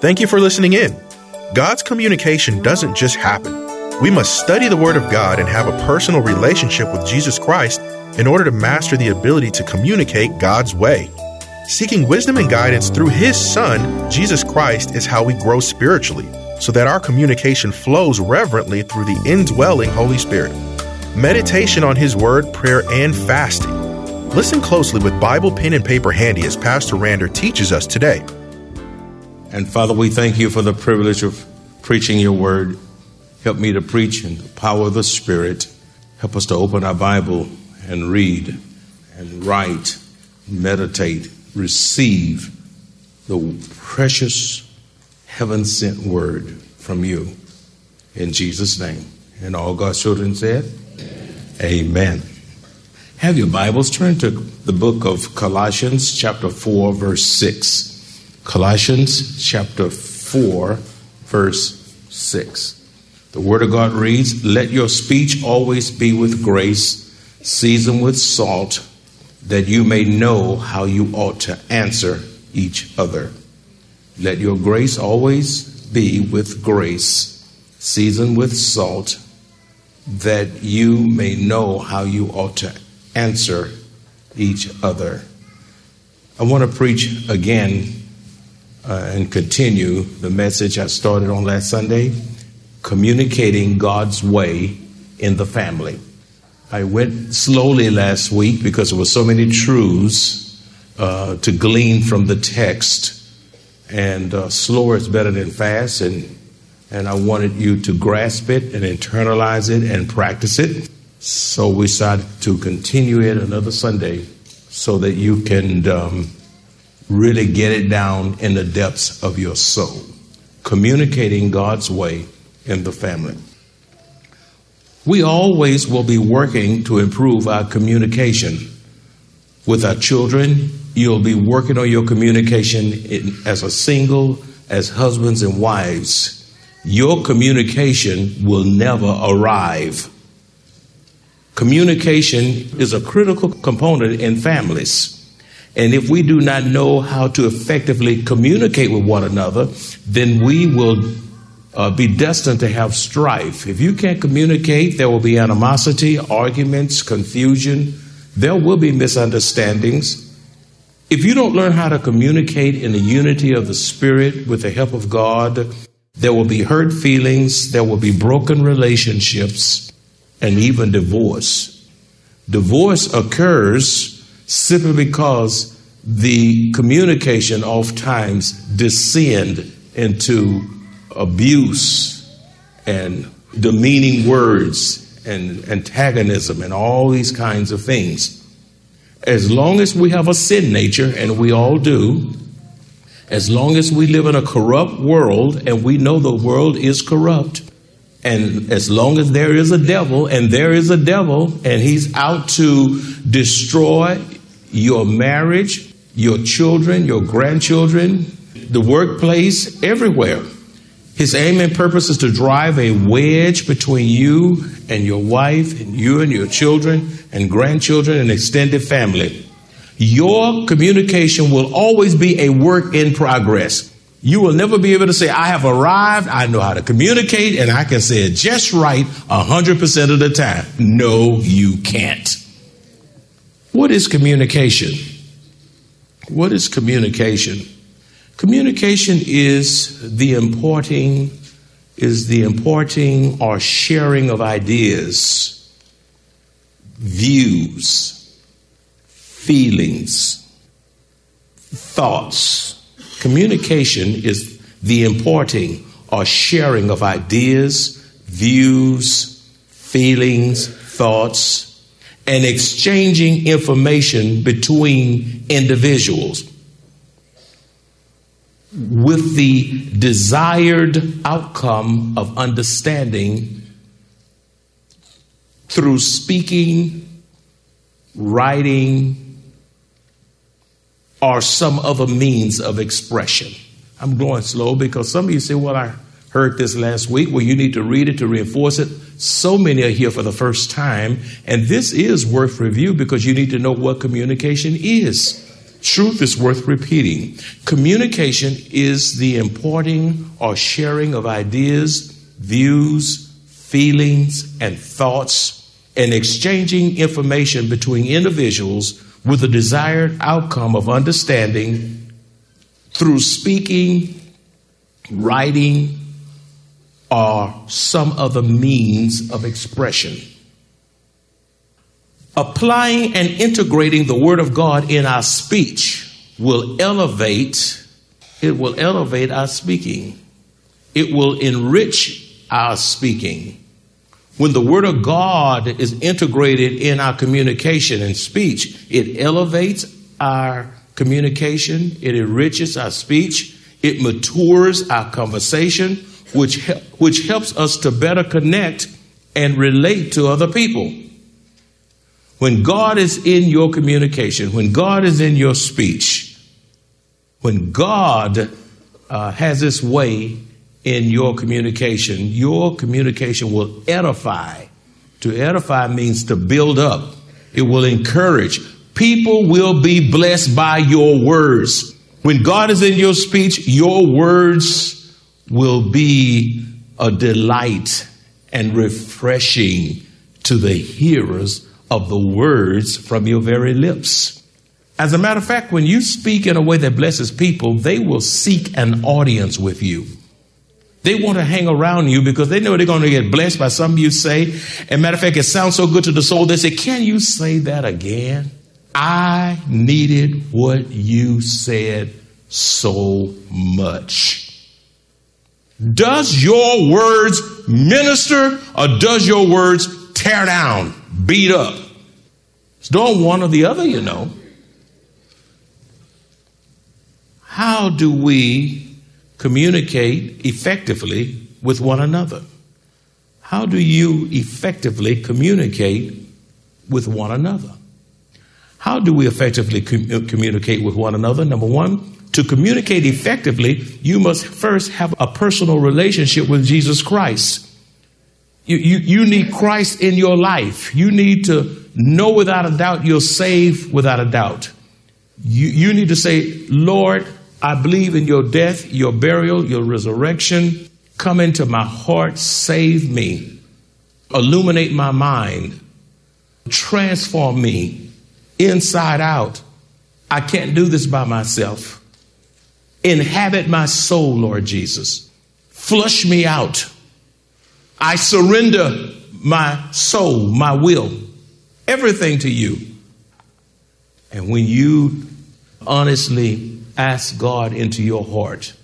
Thank you for listening in. God's communication doesn't just happen. We must study the Word of God and have a personal relationship with Jesus Christ in order to master the ability to communicate God's way. Seeking wisdom and guidance through His Son, Jesus Christ, is how we grow spiritually, so that our communication flows reverently through the indwelling Holy Spirit. Meditation on His Word, prayer, and fasting. Listen closely with Bible, pen, and paper handy as Pastor Rander teaches us today. And Father, we thank you for the privilege of preaching your word. Help me to preach in the power of the Spirit. Help us to open our Bible and read and write, meditate, receive the precious heaven sent word from you. In Jesus' name. And all God's children said, Amen. Amen. Have your Bibles turn to the book of Colossians, chapter 4, verse 6. Colossians chapter 4, verse 6. The Word of God reads, Let your speech always be with grace, seasoned with salt, that you may know how you ought to answer each other. Let your grace always be with grace, seasoned with salt, that you may know how you ought to answer each other. I want to preach again uh, and continue the message I started on last Sunday communicating God's way in the family. I went slowly last week because there were so many truths uh, to glean from the text, and uh, slower is better than fast, and and I wanted you to grasp it and internalize it and practice it. So we decided to continue it another Sunday so that you can um, really get it down in the depths of your soul. Communicating God's way in the family. We always will be working to improve our communication with our children. You'll be working on your communication in, as a single, as husbands and wives. Your communication will never arrive. Communication is a critical component in families. And if we do not know how to effectively communicate with one another, then we will uh, be destined to have strife. If you can't communicate, there will be animosity, arguments, confusion. There will be misunderstandings. If you don't learn how to communicate in the unity of the Spirit with the help of God, there will be hurt feelings, there will be broken relationships, and even divorce. Divorce occurs simply because the communication oftentimes descend into abuse and demeaning words and antagonism and all these kinds of things. As long as we have a sin nature, and we all do, as long as we live in a corrupt world and we know the world is corrupt, and as long as there is a devil, and there is a devil, and he's out to destroy your marriage, your children, your grandchildren, the workplace, everywhere. His aim and purpose is to drive a wedge between you and your wife, and you and your children, and grandchildren, and extended family. Your communication will always be a work in progress. You will never be able to say, I have arrived, I know how to communicate, and I can say it just right 100% of the time. No, you can't. What is communication? What is communication? Communication is the importing is the importing or sharing of ideas, views, feelings, thoughts. Communication is the importing or sharing of ideas, views, feelings, thoughts, and exchanging information between individuals with the desired outcome of understanding through speaking, writing, or some other means of expression. I'm going slow because some of you say, Well, I heard this last week. Well, you need to read it to reinforce it. So many are here for the first time, and this is worth review because you need to know what communication is. Truth is worth repeating. Communication is the importing or sharing of ideas, views, feelings, and thoughts, and exchanging information between individuals with the desired outcome of understanding through speaking, writing, or some other means of expression. Applying and integrating the Word of God in our speech will elevate, it will elevate our speaking. It will enrich our speaking. When the Word of God is integrated in our communication and speech, it elevates our communication, it enriches our speech, it matures our conversation, which, which helps us to better connect and relate to other people. When God is in your communication, when God is in your speech, when God uh, has His way in your communication, your communication will edify. To edify means to build up, it will encourage. People will be blessed by your words. When God is in your speech, your words will be a delight and refreshing to the hearers of the words from your very lips. As a matter of fact, when you speak in a way that blesses people, they will seek an audience with you. They want to hang around you because they know they're going to get blessed by something you say. And matter of fact, it sounds so good to the soul. They say, Can you say that again? I needed what you said so much. Does your words minister or does your words tear down, beat up? It's doing one or the other, you know. How do we communicate effectively with one another? How do you effectively communicate with one another? How do we effectively com- communicate with one another? Number one, to communicate effectively, you must first have a personal relationship with Jesus Christ. You, you, you need Christ in your life. You need to know without a doubt you're saved without a doubt. You, you need to say, Lord, I believe in your death, your burial, your resurrection. Come into my heart, save me, illuminate my mind, transform me inside out. I can't do this by myself. Inhabit my soul, Lord Jesus. Flush me out. I surrender my soul, my will, everything to you. And when you honestly ask God into your heart,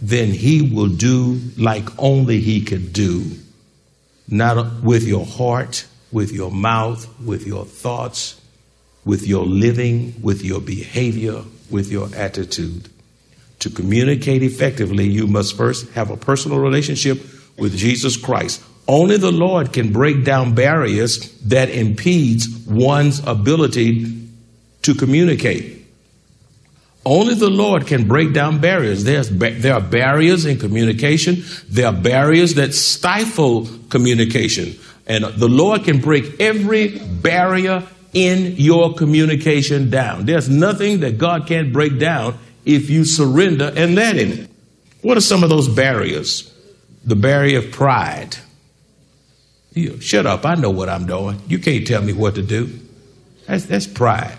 then He will do like only He could do, not with your heart, with your mouth, with your thoughts, with your living, with your behavior, with your attitude. To communicate effectively, you must first have a personal relationship with Jesus Christ. Only the Lord can break down barriers that impedes one's ability to communicate. Only the Lord can break down barriers. There's, there are barriers in communication. There are barriers that stifle communication. And the Lord can break every barrier in your communication down. There's nothing that God can't break down if you surrender and let Him. What are some of those barriers? The barrier of pride. You, shut up, I know what I'm doing. You can't tell me what to do. That's, that's pride.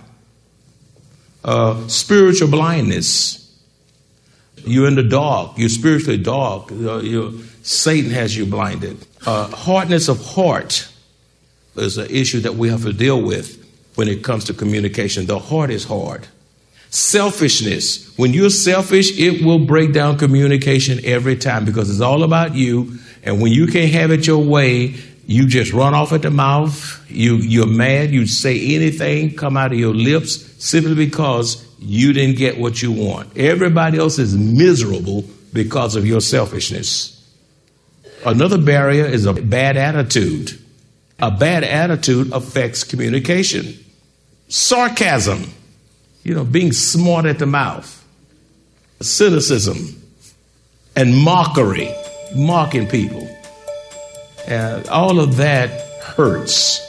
Uh, spiritual blindness. You're in the dark. You're spiritually dark. Uh, Satan has you blinded. Uh, hardness of heart is an issue that we have to deal with when it comes to communication. The heart is hard. Selfishness. When you're selfish, it will break down communication every time because it's all about you. And when you can't have it your way, you just run off at the mouth. You, you're mad. You say anything come out of your lips simply because you didn't get what you want. Everybody else is miserable because of your selfishness. Another barrier is a bad attitude. A bad attitude affects communication sarcasm, you know, being smart at the mouth, cynicism, and mockery, mocking people. Uh, all of that hurts.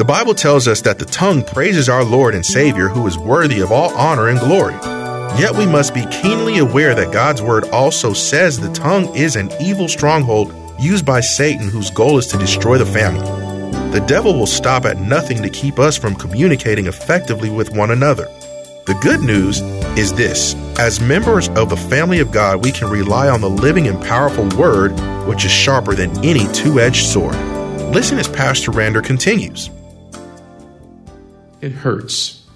The Bible tells us that the tongue praises our Lord and Savior who is worthy of all honor and glory. Yet we must be keenly aware that God's word also says the tongue is an evil stronghold used by Satan whose goal is to destroy the family. The devil will stop at nothing to keep us from communicating effectively with one another. The good news is this as members of the family of God, we can rely on the living and powerful word, which is sharper than any two edged sword. Listen as Pastor Rander continues. It hurts.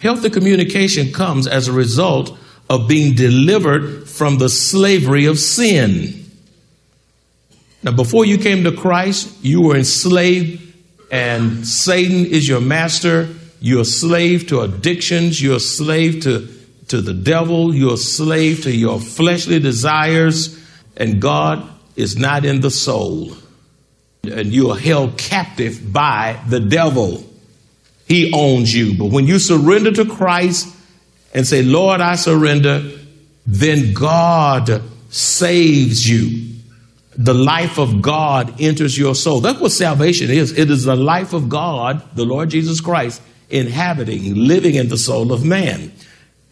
Healthy communication comes as a result of being delivered from the slavery of sin. Now, before you came to Christ, you were enslaved, and Satan is your master. You're a slave to addictions. You're a slave to, to the devil. You're a slave to your fleshly desires, and God is not in the soul. And you are held captive by the devil. He owns you. But when you surrender to Christ and say, Lord, I surrender, then God saves you the life of God enters your soul. That's what salvation is. It is the life of God, the Lord Jesus Christ, inhabiting, living in the soul of man.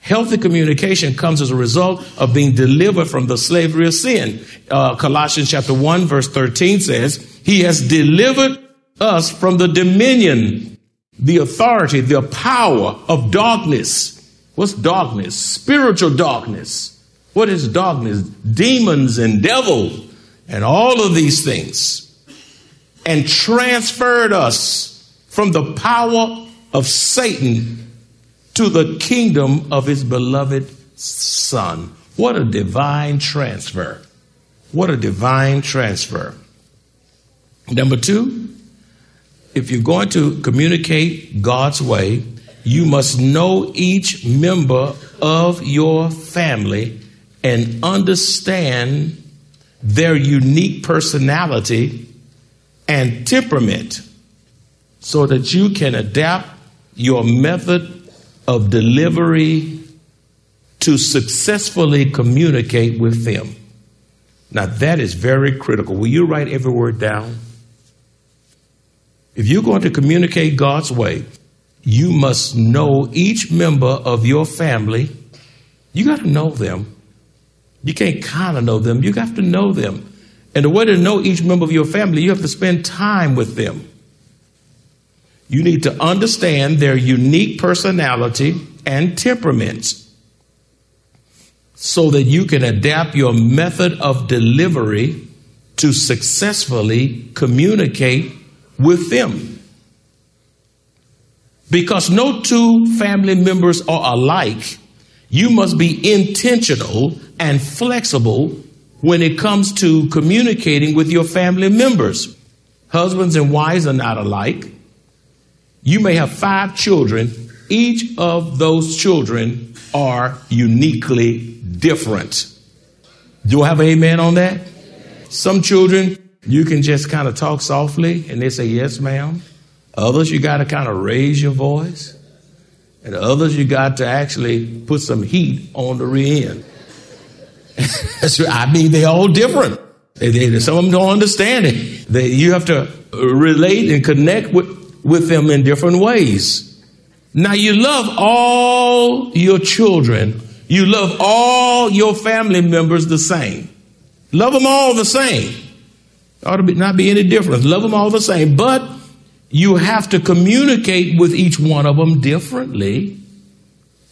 Healthy communication comes as a result of being delivered from the slavery of sin. Uh, Colossians chapter 1 verse 13 says, He has delivered us from the dominion, the authority, the power of darkness. What's darkness? Spiritual darkness. What is darkness? Demons and devils and all of these things and transferred us from the power of Satan to the kingdom of his beloved Son. What a divine transfer! What a divine transfer. Number two, if you're going to communicate God's way, you must know each member of your family and understand their unique personality and temperament so that you can adapt your method of delivery to successfully communicate with them. Now, that is very critical. Will you write every word down? If you're going to communicate God's way, you must know each member of your family. You got to know them. You can't kind of know them. You have to know them. And the way to know each member of your family, you have to spend time with them. You need to understand their unique personality and temperaments so that you can adapt your method of delivery to successfully communicate with them. Because no two family members are alike you must be intentional and flexible when it comes to communicating with your family members. Husbands and wives are not alike. You may have five children. Each of those children are uniquely different. Do I have an amen on that? Some children, you can just kind of talk softly and they say, Yes, ma'am. Others, you got to kind of raise your voice. And others, you got to actually put some heat on the rear end. I mean, they're all different. They, they, some of them don't understand it. They, you have to relate and connect with, with them in different ways. Now, you love all your children. You love all your family members the same. Love them all the same. Ought to be, not be any difference. Love them all the same. But you have to communicate with each one of them differently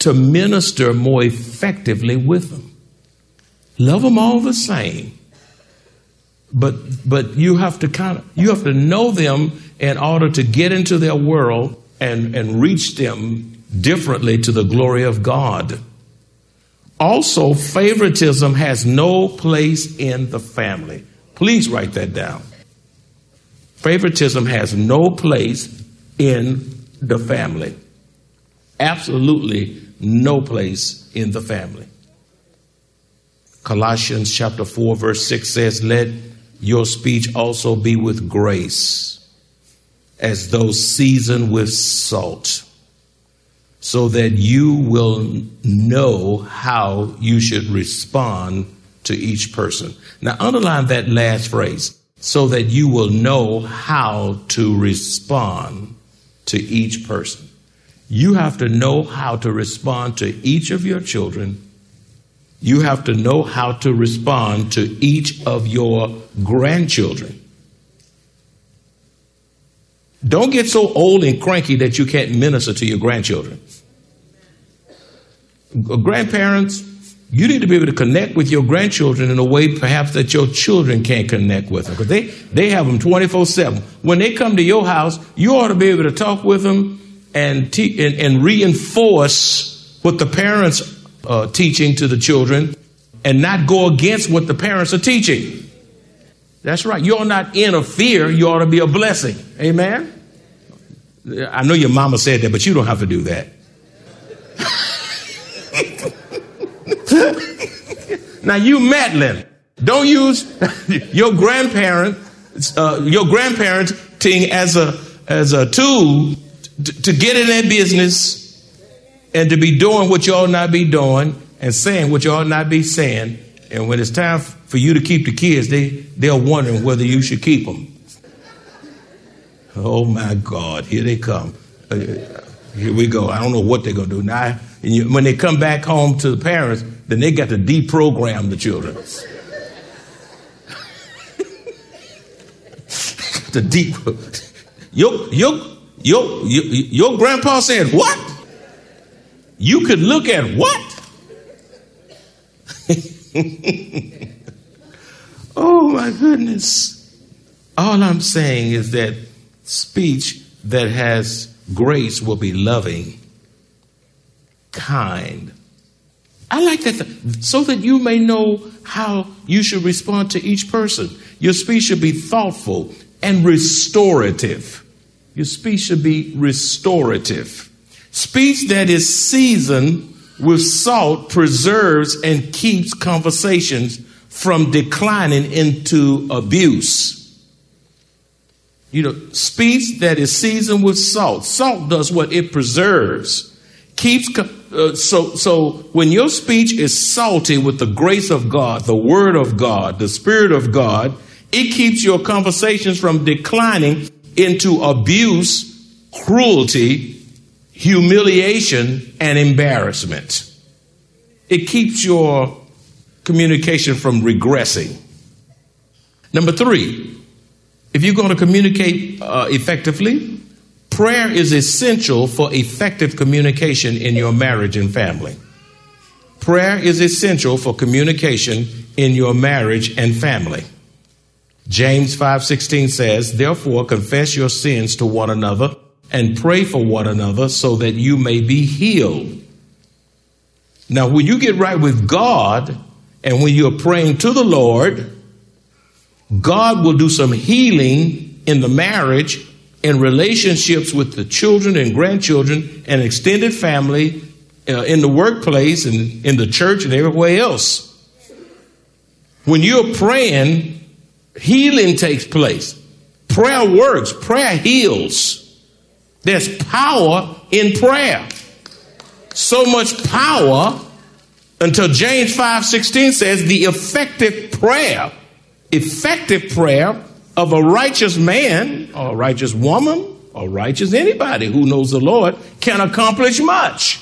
to minister more effectively with them. Love them all the same. But but you have to kind of you have to know them in order to get into their world and, and reach them differently to the glory of God. Also, favoritism has no place in the family. Please write that down. Favoritism has no place in the family. Absolutely no place in the family. Colossians chapter 4 verse 6 says, let your speech also be with grace as though seasoned with salt so that you will know how you should respond to each person. Now underline that last phrase so that you will know how to respond to each person. You have to know how to respond to each of your children. You have to know how to respond to each of your grandchildren. Don't get so old and cranky that you can't minister to your grandchildren. Grandparents, you need to be able to connect with your grandchildren in a way perhaps that your children can't connect with them because they, they have them 24 7. When they come to your house, you ought to be able to talk with them and, te- and, and reinforce what the parents are teaching to the children and not go against what the parents are teaching. That's right. You're not interfere. You ought to be a blessing. Amen. I know your mama said that, but you don't have to do that. now you meddling. Don't use your grandparent, uh, your grandparenting as a as a tool to, to get in that business and to be doing what you ought not be doing and saying what you ought not be saying. And when it's time for you to keep the kids, they they're wondering whether you should keep them. Oh my God, here they come. Uh, here we go. I don't know what they're going to do now. You, when they come back home to the parents, then they got to deprogram the children. the deep. Your, your, your, your, your grandpa said, What? You could look at what? oh my goodness. All I'm saying is that speech that has grace will be loving, kind. I like that, th- so that you may know how you should respond to each person. Your speech should be thoughtful and restorative. Your speech should be restorative. Speech that is seasoned with salt preserves and keeps conversations from declining into abuse. You know, speech that is seasoned with salt. Salt does what it preserves. Keeps uh, so so when your speech is salty with the grace of God, the word of God, the spirit of God, it keeps your conversations from declining into abuse, cruelty, humiliation, and embarrassment. It keeps your communication from regressing. Number three, if you're going to communicate uh, effectively, prayer is essential for effective communication in your marriage and family. Prayer is essential for communication in your marriage and family. James 5:16 says, "Therefore confess your sins to one another and pray for one another so that you may be healed." Now, when you get right with God and when you're praying to the Lord, God will do some healing in the marriage in relationships with the children and grandchildren and extended family uh, in the workplace and in the church and everywhere else. When you're praying, healing takes place. Prayer works, prayer heals. There's power in prayer. So much power until James 5:16 says the effective prayer effective prayer of a righteous man or a righteous woman or righteous anybody who knows the Lord can accomplish much.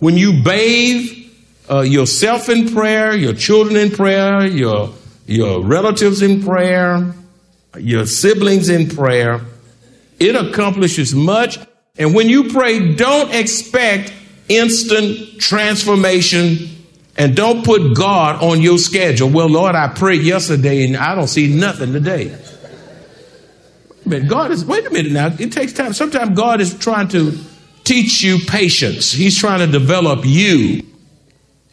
When you bathe uh, yourself in prayer, your children in prayer, your, your relatives in prayer, your siblings in prayer, it accomplishes much. And when you pray, don't expect instant transformation and don't put God on your schedule. Well, Lord, I prayed yesterday and I don't see nothing today. But God is, wait a minute now, it takes time. Sometimes God is trying to teach you patience. He's trying to develop you.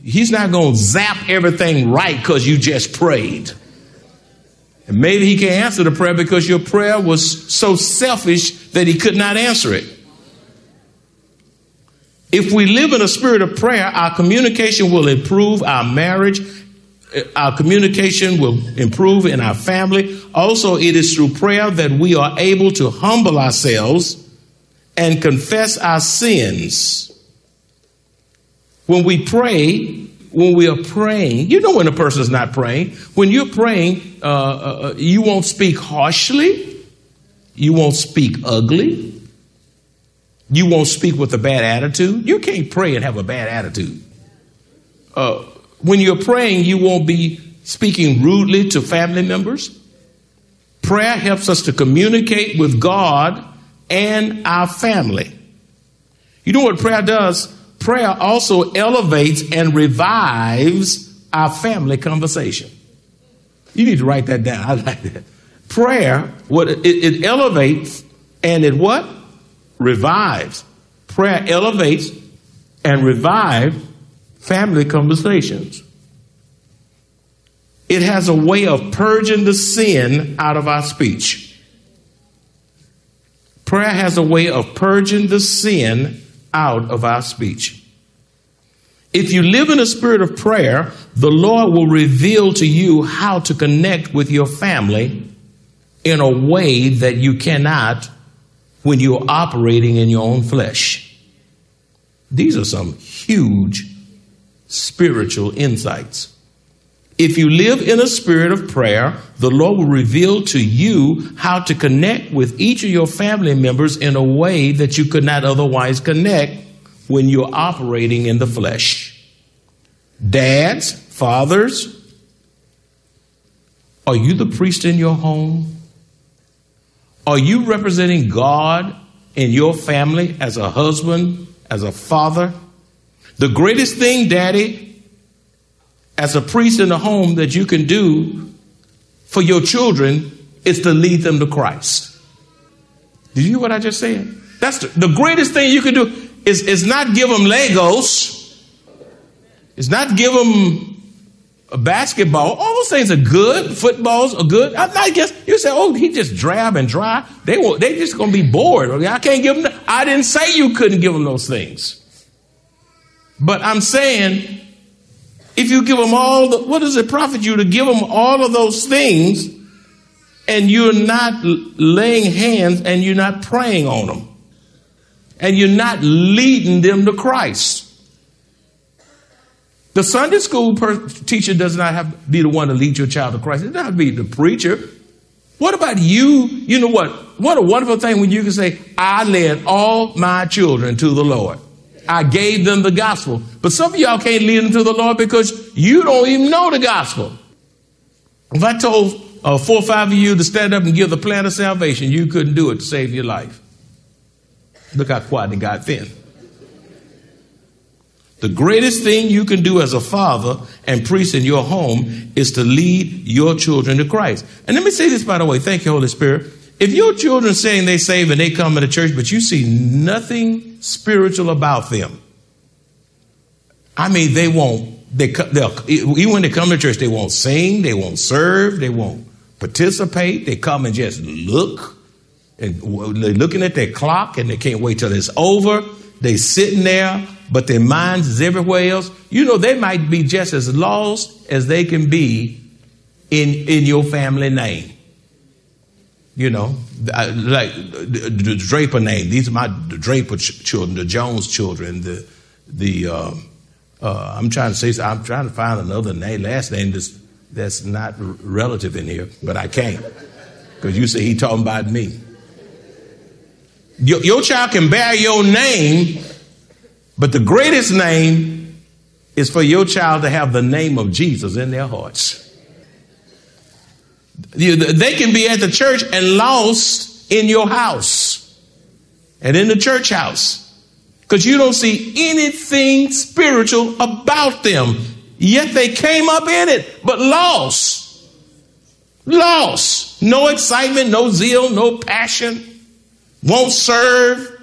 He's not going to zap everything right because you just prayed. And maybe he can't answer the prayer because your prayer was so selfish that he could not answer it. If we live in a spirit of prayer, our communication will improve our marriage. Our communication will improve in our family. Also, it is through prayer that we are able to humble ourselves and confess our sins. When we pray, when we are praying, you know when a person is not praying. When you're praying, uh, uh, you won't speak harshly. You won't speak ugly. You won't speak with a bad attitude. You can't pray and have a bad attitude. Uh, when you're praying, you won't be speaking rudely to family members. Prayer helps us to communicate with God and our family. You know what prayer does? Prayer also elevates and revives our family conversation. You need to write that down. I like that. Prayer, what it, it elevates and it what? Revives. Prayer elevates and revives family conversations. It has a way of purging the sin out of our speech. Prayer has a way of purging the sin out of our speech. If you live in a spirit of prayer, the Lord will reveal to you how to connect with your family in a way that you cannot when you're operating in your own flesh. These are some huge spiritual insights. If you live in a spirit of prayer, the Lord will reveal to you how to connect with each of your family members in a way that you could not otherwise connect when you're operating in the flesh. Dads, fathers, are you the priest in your home? Are you representing God in your family as a husband, as a father? The greatest thing, Daddy, as a priest in the home that you can do for your children is to lead them to Christ. Did you hear what I just said? That's the, the greatest thing you can do is, is not give them Legos. It's not give them a basketball. All those things are good. Footballs are good. I, I guess you say, oh, he just drab and dry. They will, they just going to be bored. I can't give them. I didn't say you couldn't give them those things. But I'm saying if you give them all the, what does it profit you to give them all of those things and you're not laying hands and you're not praying on them and you're not leading them to Christ? The Sunday school per- teacher does not have to be the one to lead your child to Christ. It doesn't have to be the preacher. What about you? You know what? What a wonderful thing when you can say, I led all my children to the Lord. I gave them the gospel. But some of y'all can't lead them to the Lord because you don't even know the gospel. If I told uh, four or five of you to stand up and give the plan of salvation, you couldn't do it to save your life. Look how quiet it got then. The greatest thing you can do as a father and priest in your home is to lead your children to Christ. And let me say this, by the way. Thank you, Holy Spirit. If your children saying they save and they come to church, but you see nothing spiritual about them, I mean, they won't. They they'll even when they come to church, they won't sing, they won't serve, they won't participate. They come and just look, and they're looking at their clock, and they can't wait till it's over. They sitting there, but their minds is everywhere else. You know, they might be just as lost as they can be in in your family name. You know, like the Draper name. These are my Draper ch- children, the Jones children, the the. Uh, uh, I'm trying to say. I'm trying to find another name, last name that's that's not relative in here, but I can't because you say he talking about me. Your, your child can bear your name, but the greatest name is for your child to have the name of Jesus in their hearts. They can be at the church and lost in your house and in the church house because you don't see anything spiritual about them. Yet they came up in it, but lost. Lost. No excitement, no zeal, no passion. Won't serve.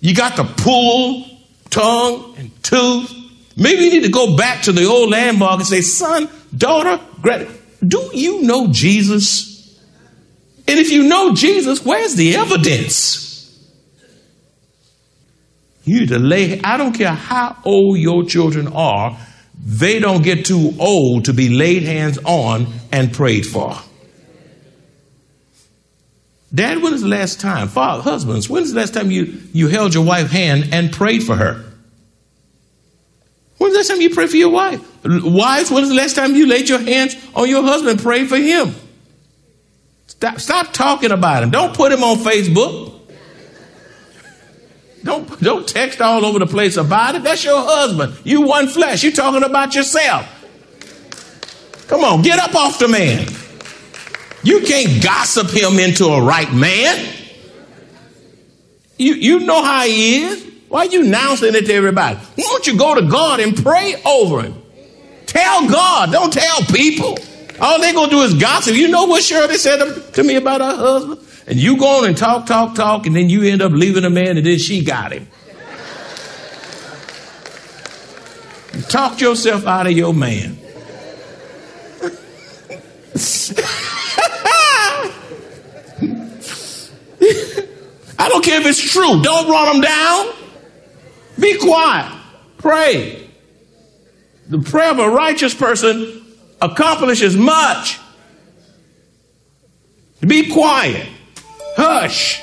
You got the pull, tongue, and tooth. Maybe you need to go back to the old landmark and say, son, daughter, do you know Jesus? And if you know Jesus, where's the evidence? You need to lay, I don't care how old your children are, they don't get too old to be laid hands on and prayed for. Dad, when is the last time? Father, husbands, when is the last time you, you held your wife's hand and prayed for her? When's the last time you prayed for your wife? Wives, when's the last time you laid your hands on your husband and prayed for him? Stop, stop talking about him. Don't put him on Facebook. Don't, don't text all over the place about it. That's your husband. You one flesh. You talking about yourself. Come on, get up off the man. You can't gossip him into a right man. You, you know how he is. Why are you announcing it to everybody? Why don't you go to God and pray over him? Tell God, don't tell people. All they're going to do is gossip. You know what Shirley said to me about her husband? And you go on and talk, talk, talk, and then you end up leaving a man, and then she got him. You talked yourself out of your man. I don't care if it's true. Don't run them down. Be quiet. Pray. The prayer of a righteous person accomplishes much. Be quiet. Hush.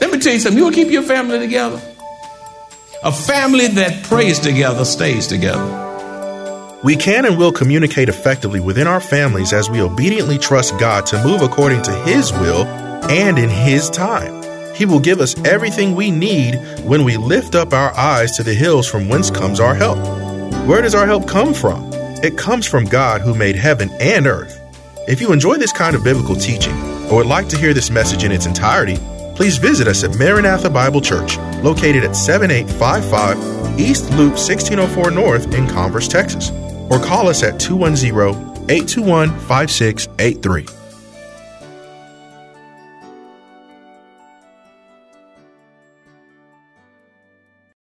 Let me tell you something. You will keep your family together? A family that prays together stays together. We can and will communicate effectively within our families as we obediently trust God to move according to His will and in His time. He will give us everything we need when we lift up our eyes to the hills from whence comes our help. Where does our help come from? It comes from God who made heaven and earth. If you enjoy this kind of biblical teaching or would like to hear this message in its entirety, please visit us at Maranatha Bible Church, located at 7855 East Loop 1604 North in Converse, Texas, or call us at 210 821 5683.